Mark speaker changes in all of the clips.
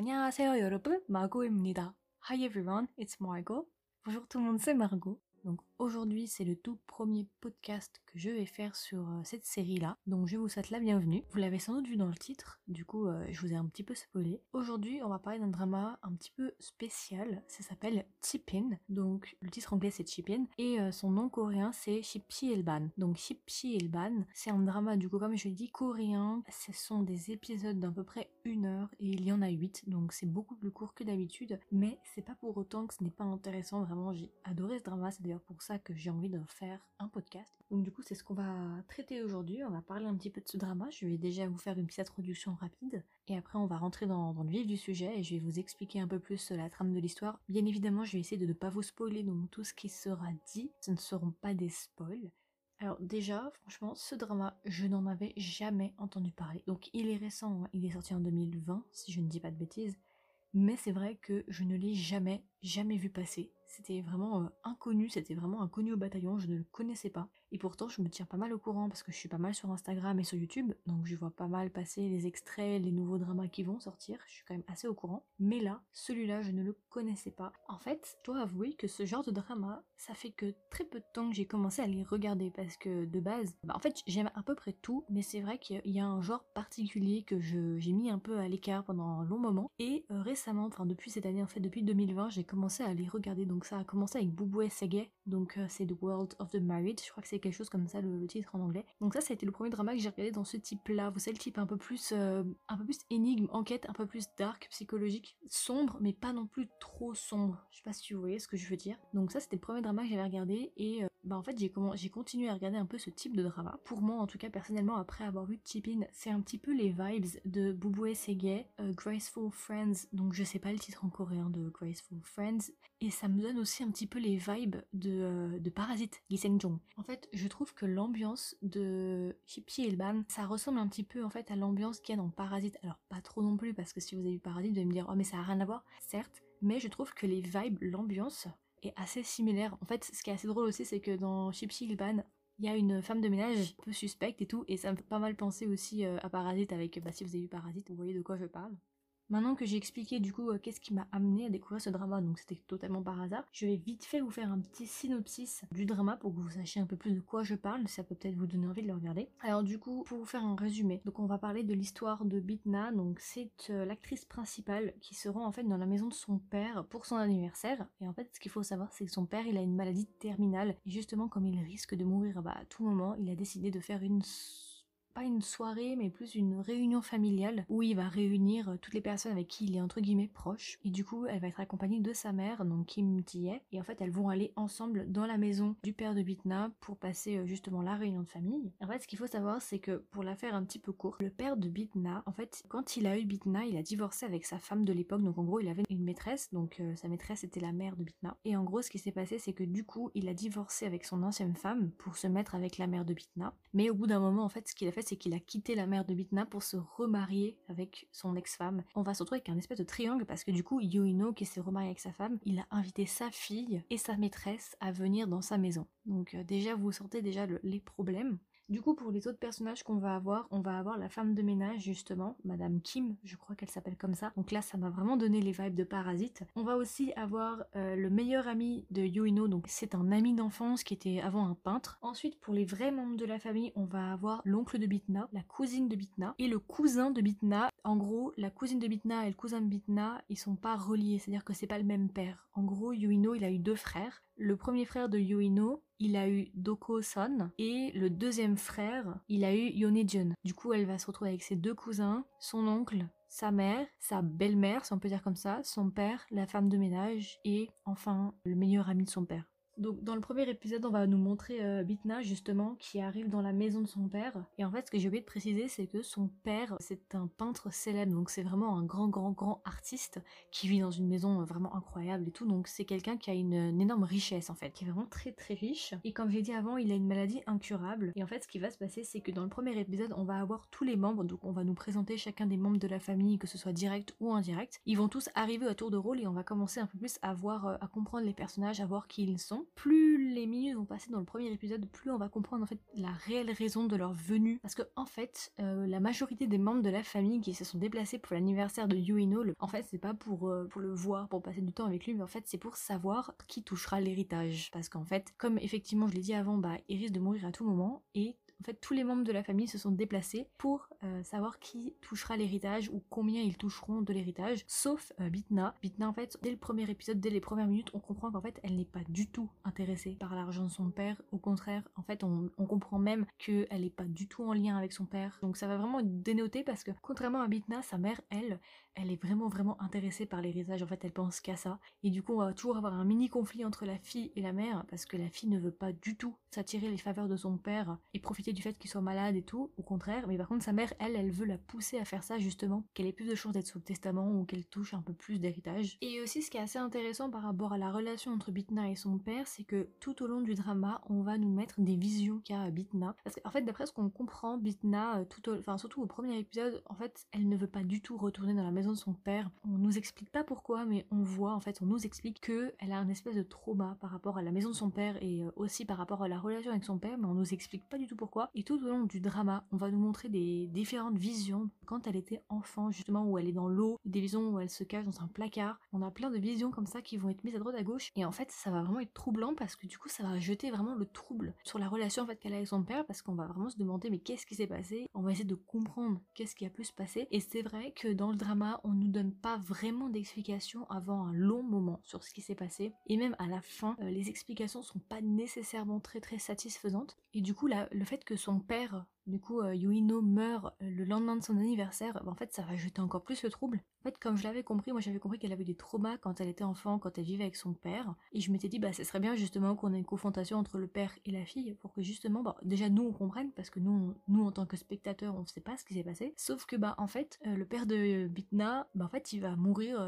Speaker 1: 안녕하세요 여러분, 마고입니다. Hi everyone, it's Margot. Bonjour tout le monde, c'est Margot. Donc aujourd'hui c'est le tout premier podcast que je vais faire sur euh, cette série là. Donc je vous souhaite la bienvenue. Vous l'avez sans doute vu dans le titre, du coup euh, je vous ai un petit peu spoilé. Aujourd'hui on va parler d'un drama un petit peu spécial, ça s'appelle Chipin. Donc le titre anglais c'est Chipin et euh, son nom coréen c'est Shipsi Elban. Donc Shipsi Elban c'est un drama du coup comme je l'ai dit coréen. Ce sont des épisodes d'à peu près une heure et il y en a huit donc c'est beaucoup plus court que d'habitude mais c'est pas pour autant que ce n'est pas intéressant vraiment j'ai adoré ce drama c'est pour ça que j'ai envie de faire un podcast. Donc du coup c'est ce qu'on va traiter aujourd'hui, on va parler un petit peu de ce drama, je vais déjà vous faire une petite introduction rapide et après on va rentrer dans, le vif du sujet et je vais vous expliquer un peu plus la trame de l'histoire. Bien évidemment je vais essayer de ne pas vous spoiler donc tout ce qui sera dit, ce ne seront pas des spoils. Alors déjà, franchement, ce drama, je n'en avais jamais entendu parler. Donc il est récent, hein. il est sorti en 2020, si je ne dis pas de bêtises. Mais c'est vrai que je ne l'ai jamais, jamais vu passer. C'était vraiment euh, inconnu, c'était vraiment inconnu au bataillon, je ne le connaissais pas. Et pourtant, je me tiens pas mal au courant parce que je suis pas mal sur Instagram et sur YouTube, donc je vois pas mal passer les extraits, les nouveaux dramas qui vont sortir, je suis quand même assez au courant. Mais là, celui-là, je ne le connaissais pas. En fait, je dois avouer que ce genre de drama, ça fait que très peu de temps que j'ai commencé à les regarder parce que de base, bah en fait, j'aime à peu près tout, mais c'est vrai qu'il y a un genre particulier que j'ai mis un peu à l'écart pendant un long moment. Et euh, récemment, enfin depuis cette année, en fait, depuis 2020, j'ai commencé à les regarder. Donc ça a commencé avec Bouboué Sege, donc euh, c'est The World of the Married, je crois que c'est quelque chose comme ça le, titre en anglais. Donc ça, ça a été le premier drama que j'ai regardé dans ce type-là. Vous savez, le type un peu plus, euh, un peu plus énigme, enquête, un peu plus dark, psychologique, sombre, mais pas non plus trop sombre. Je sais pas si vous voyez ce que je veux dire. Donc ça, c'était le premier drama que j'avais regardé et euh, bah en fait j'ai continué à regarder un peu ce type de drama. Pour moi, en tout cas personnellement, après avoir vu Chipin, c'est un petit peu les vibes de Bouboué Sege, Graceful Friends. Donc je sais pas le titre en coréen de Graceful Friends et ça me donne aussi un petit peu les vibes de, euh, de Parasite, Jong. En fait, je trouve que l'ambiance de Shipsi Elban, ça ressemble un petit peu en fait à l'ambiance qu'il y a dans Parasite. Alors pas trop non plus parce que si vous avez vu Parasite, vous allez me dire oh mais ça a rien à voir, certes, mais je trouve que les vibes, l'ambiance est assez similaire. En fait, ce qui est assez drôle aussi, c'est que dans Shipsi Ilban, il y a une femme de ménage un peu suspecte et tout, et ça me fait pas mal penser aussi euh, à Parasite avec, bah si vous avez vu Parasite, vous voyez de quoi je parle. Maintenant que j'ai expliqué du coup euh, qu'est-ce qui m'a amené à découvrir ce drama, donc c'était totalement par hasard, je vais vite fait vous faire un petit synopsis du drama pour que vous sachiez un peu plus de quoi je parle, ça peut peut-être vous donner envie de le regarder. Alors du coup, pour vous faire un résumé, donc on va parler de l'histoire de Bitna, donc c'est euh, l'actrice principale qui se rend en fait dans la maison de son père pour son anniversaire, et en fait ce qu'il faut savoir c'est que son père il a une maladie terminale, et justement comme il risque de mourir bah, à tout moment, il a décidé de faire une pas une soirée, mais plus une réunion familiale où il va réunir euh, toutes les personnes avec qui il est entre guillemets proche. Et du coup, elle va être accompagnée de sa mère, donc Kim Tie. Et en fait, elles vont aller ensemble dans la maison du père de Bitna pour passer euh, justement la réunion de famille. En fait, ce qu'il faut savoir, c'est que pour la faire un petit peu courte, le père de Bitna, en fait, quand il a eu Bitna, il a divorcé avec sa femme de l'époque. Donc en gros, il avait une maîtresse, donc euh, sa maîtresse était la mère de Bitna. Et en gros, ce qui s'est passé, c'est que du coup, il a divorcé avec son ancienne femme pour se mettre avec la mère de Bitna. Mais au bout d'un moment, en fait, ce qu'il a fait, c'est qu'il a quitté la mère de Bitna pour se remarier avec son ex-femme. On va se retrouver avec un espèce de triangle parce que du coup, Yoino, qui s'est remarié avec sa femme, il a invité sa fille et sa maîtresse à venir dans sa maison. Donc euh, déjà, vous sentez déjà les problèmes. Du coup, pour les autres personnages qu'on va avoir, on va avoir la femme de ménage, justement, Madame Kim, je crois qu'elle s'appelle comme ça. Donc là, ça m'a vraiment donné les vibes de Parasite. On va aussi avoir euh, le meilleur ami de Yuino, donc c'est un ami d'enfance qui était avant un peintre. Ensuite, pour les vrais membres de la famille, on va avoir l'oncle de Bitna, la cousine de Bitna et le cousin de Bitna. En gros, la cousine de Bitna et le cousin de Bitna, ils sont pas reliés, c'est-à-dire que c'est pas le même père. En gros, Yuino, il a eu deux frères. Le premier frère de Yuino, il a eu Doko-son et le deuxième frère, il a eu Yonejun. Du coup, elle va se retrouver avec ses deux cousins, son oncle, sa mère, sa belle-mère, si on peut dire comme ça, son père, la femme de ménage et enfin le meilleur ami de son père. Donc dans le premier épisode, on va nous montrer euh, Bitna justement qui arrive dans la maison de son père. Et en fait, ce que j'ai oublié de préciser, c'est que son père, c'est un peintre célèbre. Donc c'est vraiment un grand, grand, grand artiste qui vit dans une maison vraiment incroyable et tout. Donc c'est quelqu'un qui a une, énorme richesse en fait, qui est vraiment très, très riche. Et comme j'ai dit avant, il a une maladie incurable. Et en fait, ce qui va se passer, c'est que dans le premier épisode, on va avoir tous les membres. Donc on va nous présenter chacun des membres de la famille, que ce soit direct ou indirect. Ils vont tous arriver à tour de rôle et on va commencer un peu plus à voir, euh, à comprendre les personnages, à voir qui ils sont. Plus les minutes vont passer dans le premier épisode, plus on va comprendre en fait la réelle raison de leur venue. Parce que en fait, euh, la majorité des membres de la famille qui se sont déplacés pour l'anniversaire de Yuino, en fait c'est pas pour, euh, pour le voir, pour passer du temps avec lui, mais en fait c'est pour savoir qui touchera l'héritage. Parce qu'en fait, comme effectivement je l'ai dit avant, bah il risque de mourir à tout moment et en fait, tous les membres de la famille se sont déplacés pour euh, savoir qui touchera l'héritage ou combien ils toucheront de l'héritage, sauf euh, Bitna. Bitna, en fait, dès le premier épisode, dès les premières minutes, on comprend qu'en fait, elle n'est pas du tout intéressée par l'argent de son père. Au contraire, en fait, on, comprend même qu'elle n'est pas du tout en lien avec son père. Donc ça va vraiment dénoter parce que, contrairement à Bitna, sa mère, elle, elle est vraiment vraiment intéressée par l'héritage. En fait, elle pense qu'à ça. Et du coup, on va toujours avoir un mini conflit entre la fille et la mère parce que la fille ne veut pas du tout s'attirer les faveurs de son père et profiter du fait qu'il soit malade et tout, au contraire, mais par contre sa mère, elle, elle veut la pousser à faire ça justement, qu'elle ait plus de chances d'être sous le testament ou qu'elle touche un peu plus d'héritage. Et aussi ce qui est assez intéressant par rapport à la relation entre Bitna et son père, c'est que tout au long du drama, on va nous mettre des visions qu'a Bitna. Parce qu'en fait, d'après ce qu'on comprend, Bitna, euh, tout enfin surtout au premier épisode, en fait, elle ne veut pas du tout retourner dans la maison de son père. On nous explique pas pourquoi, mais on voit, en fait, on nous explique que elle a un espèce de trauma par rapport à la maison de son père et euh, aussi par rapport à la relation avec son père, mais on nous explique pas du tout pourquoi. Et tout au long du drama, on va nous montrer des différentes visions quand elle était enfant, justement, où elle est dans l'eau, des visions où elle se cache dans un placard. On a plein de visions comme ça qui vont être mises à droite à gauche. Et en fait, ça va vraiment être troublant parce que du coup, ça va jeter vraiment le trouble sur la relation en fait qu'elle a avec son père parce qu'on va vraiment se demander mais qu'est-ce qui s'est passé? On va essayer de comprendre qu'est-ce qui a pu se passer. Et c'est vrai que dans le drama, on nous donne pas vraiment d'explications avant un long moment sur ce qui s'est passé. Et même à la fin, euh, les explications sont pas nécessairement très très satisfaisantes. Et du coup, là, le fait que son père du coup euh, Yuino meurt euh, le lendemain de son anniversaire, bah, en fait ça va jeter encore plus le trouble. En fait comme je l'avais compris, moi j'avais compris qu'elle avait des traumas quand elle était enfant, quand elle vivait avec son père, et je m'étais dit bah ce serait bien justement qu'on ait une confrontation entre le père et la fille pour que justement bah, déjà nous on comprenne parce que nous nous en tant que spectateurs on ne sait pas ce qui s'est passé, sauf que bah en fait euh, le père de Bitna, bah en fait il va mourir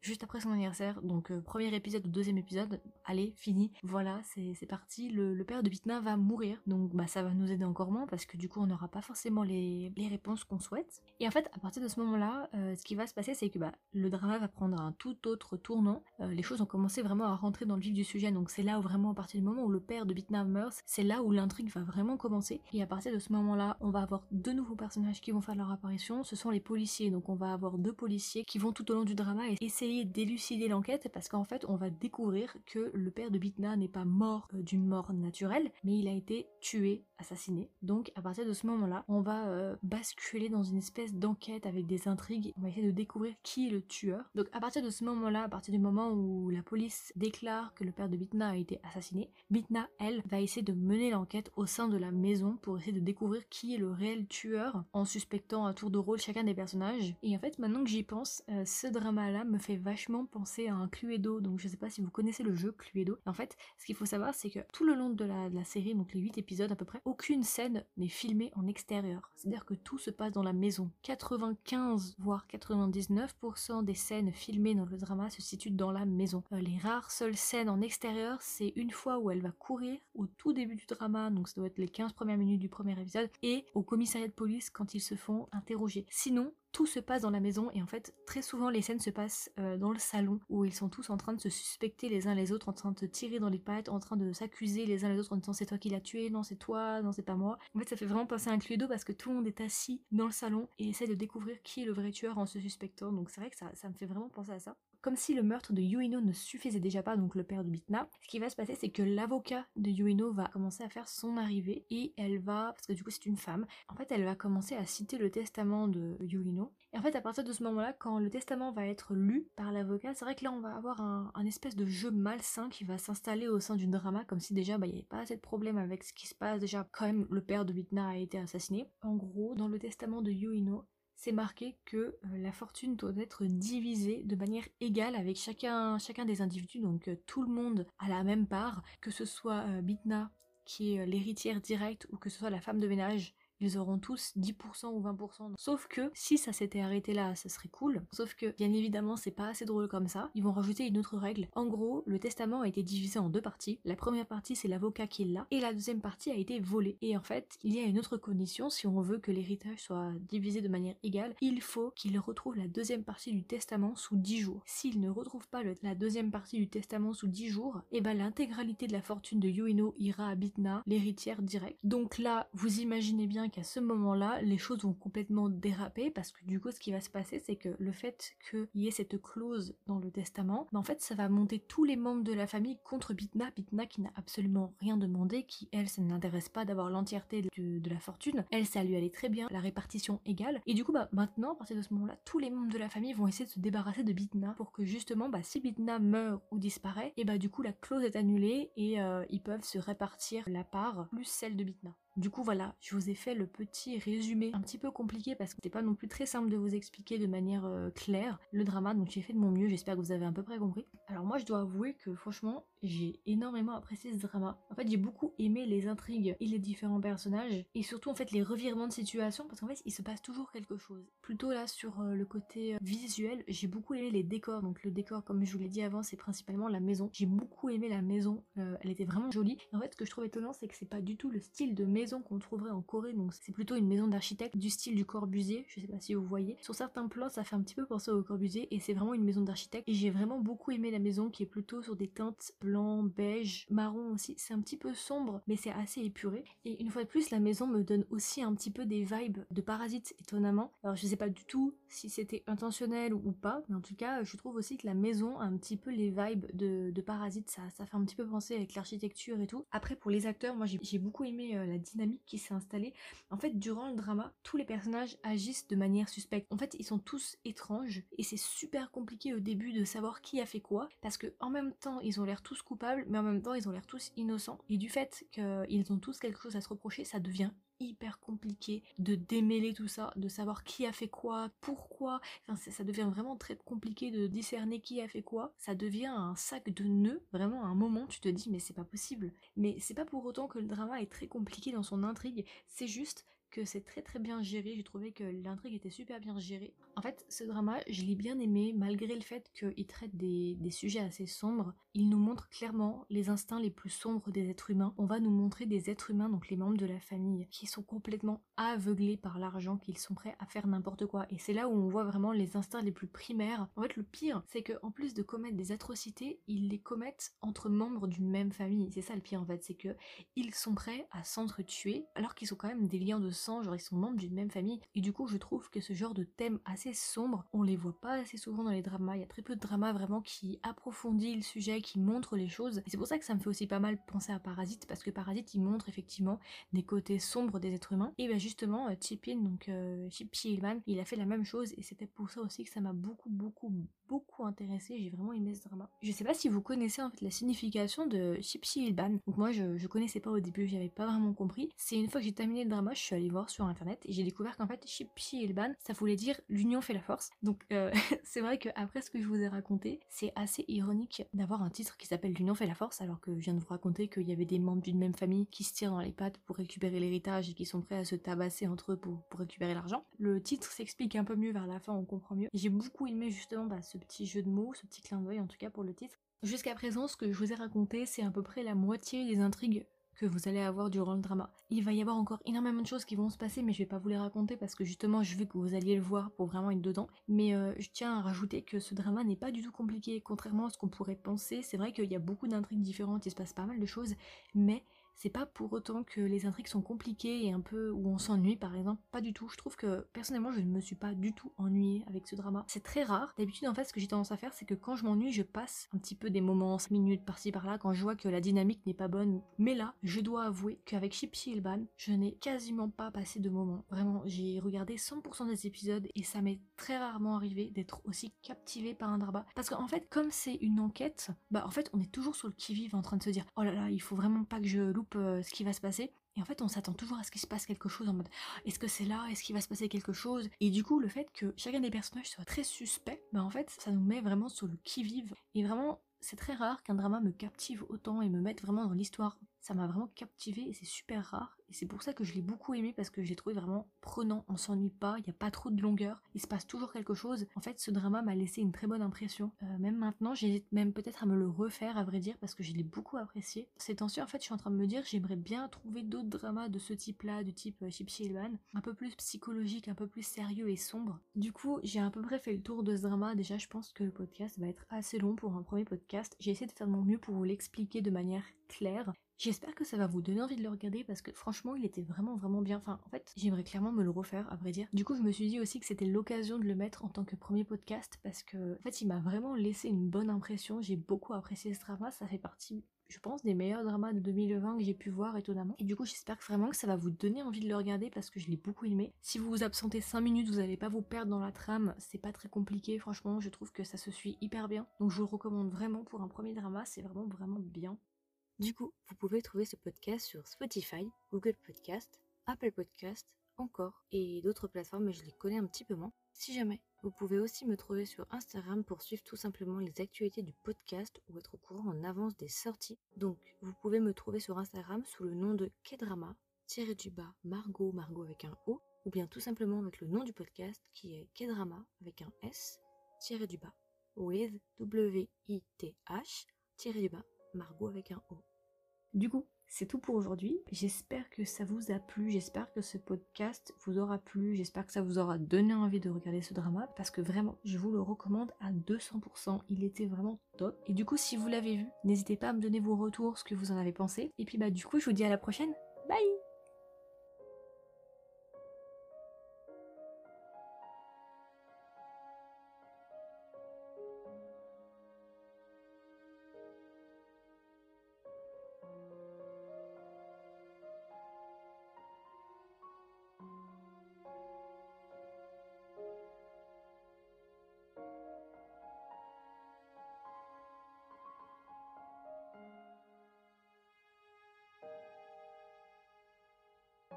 Speaker 1: juste après son anniversaire, donc premier épisode ou deuxième épisode, allez fini, voilà c'est parti, le, le, père de Bitna va mourir, donc bah ça va nous aider encore moins parce que du coup on n'aura pas forcément les, réponses qu'on souhaite. Et en fait, à partir de ce moment-là, euh, ce qui va se passer, c'est que bah, le drama va prendre un tout autre tournant. Euh, les choses ont commencé vraiment à rentrer dans le vif du sujet, donc c'est là où vraiment, à partir du moment où le père de Bitnam meurt, c'est là où l'intrigue va vraiment commencer. Et à partir de ce moment-là, on va avoir deux nouveaux personnages qui vont faire leur apparition, ce sont les policiers. Donc on va avoir deux policiers qui vont tout au long du drama essayer d'élucider l'enquête, parce qu'en fait, on va découvrir que le père de Bitna n'est pas mort euh, d'une mort naturelle, mais il a été tué, assassiné. Donc à partir de ce moment-là, on va euh, basculer dans une espèce d'enquête avec des intrigues. On va essayer de découvrir qui est le tueur. Donc à partir de ce moment-là, à partir du moment où la police déclare que le père de Bitna a été assassiné, Bitna, elle, va essayer de mener l'enquête au sein de la maison pour essayer de découvrir qui est le réel tueur en suspectant à tour de rôle chacun des personnages. Et en fait, maintenant que j'y pense, euh, ce drama-là me fait vachement penser à un Cluedo. Donc je sais pas si vous connaissez le jeu Cluedo. En fait, ce qu'il faut savoir, c'est que tout le long de la, de la série, donc les 8 épisodes à peu près, aucune scène n'est filmée en extérieur. C'est-à-dire que tout se passe dans la maison. 95 voire 99% des scènes filmées dans le drama se situent dans la maison. Euh, les rares seules scènes en extérieur, c'est une fois où elle va courir au tout début du drama, donc ça doit être les 15 premières minutes du premier épisode, et au commissariat de police quand ils se font interroger. Sinon, tout se passe dans la maison et en fait très souvent les scènes se passent euh, dans le salon où ils sont tous en train de se suspecter les uns les autres, en train de tirer dans les pattes, en train de s'accuser les uns les autres en disant c'est toi qui l'as tué, non c'est toi, non c'est pas moi. En fait ça fait vraiment penser à un Cluedo parce que tout le monde est assis dans le salon et essaie de découvrir qui est le vrai tueur en se suspectant donc c'est vrai que ça, ça me fait vraiment penser à ça comme si le meurtre de Yuino ne suffisait déjà pas, donc le père de Bitna, ce qui va se passer c'est que l'avocat de Yuino va commencer à faire son arrivée et elle va, parce que du coup c'est une femme, en fait elle va commencer à citer le testament de Yuino. Et en fait à partir de ce moment-là, quand le testament va être lu par l'avocat, c'est vrai que là on va avoir un, espèce de jeu malsain qui va s'installer au sein du drama, comme si déjà bah, il n'y avait pas assez de problème avec ce qui se passe, déjà quand même le père de Bitna a été assassiné. En gros, dans le testament de Yuino, c'est marqué que euh, la fortune doit être divisée de manière égale avec chacun, chacun des individus, donc euh, tout le monde a la même part, que ce soit euh, Bitna qui est l'héritière directe ou que ce soit la femme de ménage ils auront tous 10% ou 20%. Sauf que si ça s'était arrêté là, ça serait cool. Sauf que bien évidemment, c'est pas assez drôle comme ça. Ils vont rajouter une autre règle. En gros, le testament a été divisé en deux parties. La première partie, c'est l'avocat qui l'a, et la deuxième partie a été volée. Et en fait, il y a une autre condition si on veut que l'héritage soit divisé de manière égale, il faut qu'il retrouve la deuxième partie du testament sous 10 jours. S'il ne retrouve pas la deuxième partie du testament sous 10 jours, et eh ben l'intégralité de la fortune de Yuino ira à Bitna, l'héritière directe. Donc là, vous imaginez bien qu'à ce moment-là, les choses vont complètement déraper parce que du coup, ce qui va se passer, c'est que le fait qu'il y ait cette clause dans le testament, ben en fait, ça va monter tous les membres de la famille contre Bitna, Bitna qui n'a absolument rien demandé, qui elle, ça ne l'intéresse pas d'avoir l'entièreté de, de, la fortune. Elle, ça lui allait très bien, la répartition égale. Et du coup, bah maintenant, à partir de ce moment-là, tous les membres de la famille vont essayer de se débarrasser de Bitna pour que justement, bah si Bitna meurt ou disparaît, et bah du coup la clause est annulée et euh, ils peuvent se répartir la part plus celle de Bitna. Du coup voilà, je vous ai fait le petit résumé un petit peu compliqué parce que c'était pas non plus très simple de vous expliquer de manière euh, claire le drama, donc j'ai fait de mon mieux, j'espère que vous avez à peu près compris. Alors moi je dois avouer que franchement j'ai énormément apprécié ce drama. En fait j'ai beaucoup aimé les intrigues et les différents personnages et surtout en fait les revirements de situation parce qu'en fait il se passe toujours quelque chose. Plutôt là sur euh, le côté euh, visuel, j'ai beaucoup aimé les décors, donc le décor comme je vous l'ai dit avant c'est principalement la maison. J'ai beaucoup aimé la maison, elle était vraiment jolie. En fait ce que je trouve étonnant c'est que c'est pas du tout le style de maison qu'on trouverait en Corée, donc c'est plutôt une maison d'architecte du style du Corbusier, je sais pas si vous voyez. Sur certains plans, ça fait un petit peu penser au Corbusier et c'est vraiment une maison d'architecte. Et j'ai vraiment beaucoup aimé la maison qui est plutôt sur des teintes blanc, beige, marron aussi. C'est un petit peu sombre, mais c'est assez épuré. Et une fois de plus, la maison me donne aussi un petit peu des vibes de Parasite, étonnamment. Alors je sais pas du tout si c'était intentionnel ou pas, mais en tout cas, je trouve aussi que la maison a un petit peu les vibes de, de Parasite, ça, ça fait un petit peu penser avec l'architecture et tout. Après, pour les acteurs, moi j'ai beaucoup aimé euh, la dynamique qui s'est installée. En fait, durant le drama, tous les personnages agissent de manière suspecte. En fait, ils sont tous étranges et c'est super compliqué au début de savoir qui a fait quoi parce que en même temps, ils ont l'air tous coupables, mais en même temps, ils ont l'air tous innocents. Et du fait qu'ils ont tous quelque chose à se reprocher, ça devient hyper compliqué de démêler tout ça, de savoir qui a fait quoi, pourquoi. Enfin, ça devient vraiment très compliqué de discerner qui a fait quoi. Ça devient un sac de nœuds. Vraiment, à un moment, tu te dis, mais c'est pas possible. Mais c'est pas pour autant que le drama est très compliqué dans son intrigue. C'est juste que c'est très très bien géré, j'ai trouvé que l'intrigue était super bien gérée. En fait, ce drama, je l'ai bien aimé, malgré le fait qu'il traite des, des, sujets assez sombres. Il nous montre clairement les instincts les plus sombres des êtres humains. On va nous montrer des êtres humains, donc les membres de la famille, qui sont complètement aveuglés par l'argent, qu'ils sont prêts à faire n'importe quoi. Et c'est là où on voit vraiment les instincts les plus primaires. En fait, le pire, c'est que en plus de commettre des atrocités, ils les commettent entre membres d'une même famille. C'est ça le pire en fait, c'est que ils sont prêts à s'entretuer, alors qu'ils ont quand même des liens de genre ils sont membres d'une même famille. Et du coup, je trouve que ce genre de thème assez sombre, on les voit pas assez souvent dans les dramas. Il y a très peu de dramas vraiment qui approfondit le sujet, qui montre les choses. Et c'est pour ça que ça me fait aussi pas mal penser à Parasite, parce que Parasite, il montre effectivement des côtés sombres des êtres humains. Et bien justement, euh, Chipin, donc euh, Chip il a fait la même chose, et c'était pour ça aussi que ça m'a beaucoup, beaucoup, beaucoup intéressé. J'ai vraiment aimé ce drama. Je sais pas si vous connaissez en fait la signification de Chip Ilban. Donc moi, je, je connaissais pas au début, j'avais pas vraiment compris. C'est une fois que j'ai terminé le drama, je suis allée voir sur internet et j'ai découvert qu'en fait Shipshi Ilban ça voulait dire l'union fait la force. Donc euh, c'est vrai que après ce que je vous ai raconté, c'est assez ironique d'avoir un titre qui s'appelle l'union fait la force alors que je viens de vous raconter qu'il y avait des membres d'une même famille qui se tirent dans les pattes pour récupérer l'héritage et qui sont prêts à se tabasser entre eux pour, pour récupérer l'argent. Le titre s'explique un peu mieux vers la fin, on comprend mieux. J'ai beaucoup aimé justement bah, ce petit jeu de mots, ce petit clin d'œil en tout cas pour le titre. Jusqu'à présent, ce que je vous ai raconté, c'est à peu près la moitié des intrigues que vous allez avoir durant le drama. Il va y avoir encore énormément de choses qui vont se passer, mais je vais pas vous les raconter parce que justement je veux que vous alliez le voir pour vraiment être dedans. Mais euh, je tiens à rajouter que ce drama n'est pas du tout compliqué, contrairement à ce qu'on pourrait penser. C'est vrai qu'il y a beaucoup d'intrigues différentes, il se passe pas mal de choses, mais c'est pas pour autant que les intrigues sont compliquées et un peu où on s'ennuie par exemple, pas du tout. Je trouve que personnellement je ne me suis pas du tout ennuyée avec ce drama. C'est très rare. D'habitude en fait ce que j'ai tendance à faire c'est que quand je m'ennuie je passe un petit peu des moments, 5 minutes par-ci par-là quand je vois que la dynamique n'est pas bonne. Mais là je dois avouer qu'avec Shipsy Ilban je n'ai quasiment pas passé de moments. Vraiment j'ai regardé 100% des épisodes et ça m'est très rarement arrivé d'être aussi captivé par un drama. Parce qu'en fait comme c'est une enquête, bah en fait on est toujours sur le qui-vive en train de se dire oh là là il faut vraiment pas que je loupe euh, ce qui va se passer. Et en fait, on s'attend toujours à ce qu'il se passe quelque chose en mode est-ce que c'est là? Est-ce qu'il va se passer quelque chose? Et du coup, le fait que chacun des personnages soit très suspect, bah en fait, ça nous met vraiment sur le qui-vive. Et vraiment, c'est très rare qu'un drama me captive autant et me mette vraiment dans l'histoire ça m'a vraiment captivé et c'est super rare. Et c'est pour ça que je l'ai beaucoup aimé parce que je l'ai trouvé vraiment prenant, on s'ennuie pas, il n'y a pas trop de longueur, il se passe toujours quelque chose. En fait, ce drama m'a laissé une très bonne impression. Euh, même maintenant, j'hésite même peut-être à me le refaire à vrai dire parce que je l'ai beaucoup apprécié. Ces temps-ci, en fait, je suis en train de me dire, j'aimerais bien trouver d'autres dramas de ce type-là, du type euh, Gypsy un peu plus psychologique, un peu plus sérieux et sombre. Du coup, j'ai à peu près fait le tour de ce drama. Déjà, je pense que le podcast va être assez long pour un premier podcast. J'ai essayé de faire mon mieux pour vous l'expliquer de manière claire. J'espère que ça va vous donner envie de le regarder parce que franchement il était vraiment vraiment bien. Enfin en fait j'aimerais clairement me le refaire à vrai dire. Du coup je me suis dit aussi que c'était l'occasion de le mettre en tant que premier podcast parce que en fait il m'a vraiment laissé une bonne impression. J'ai beaucoup apprécié ce drama. Ça fait partie je pense, des meilleurs dramas de 2020 que j'ai pu voir étonnamment. Et du coup, j'espère vraiment que ça va vous donner envie de le regarder parce que je l'ai beaucoup aimé. Si vous vous absentez 5 minutes, vous n'allez pas vous perdre dans la trame. C'est pas très compliqué, franchement, je trouve que ça se suit hyper bien. Donc je vous le recommande vraiment pour un premier drama, c'est vraiment vraiment bien. Du coup, vous pouvez trouver ce podcast sur Spotify, Google Podcast, Apple Podcast, encore, et d'autres plateformes, mais je les connais un petit peu moins. Si jamais, vous pouvez aussi me trouver sur Instagram pour suivre tout simplement les actualités du podcast ou être au courant en avance des sorties. Donc, vous pouvez me trouver sur Instagram sous le nom de Kedrama, tiré du bas Margot, Margot avec un O, ou bien tout simplement avec le nom du podcast qui est Kedrama avec un S, tiré du bas, with W-I-T-H, tiré du bas, Margot avec un O. Du coup, c'est tout pour aujourd'hui. J'espère que ça vous a plu, j'espère que ce podcast vous aura plu, j'espère que ça vous aura donné envie de regarder ce drama parce que vraiment, je vous le recommande à 200%. Il était vraiment top. Et du coup, si vous l'avez vu, n'hésitez pas à me donner vos retours, ce que vous en avez pensé. Et puis bah du coup, je vous dis à la prochaine. Bye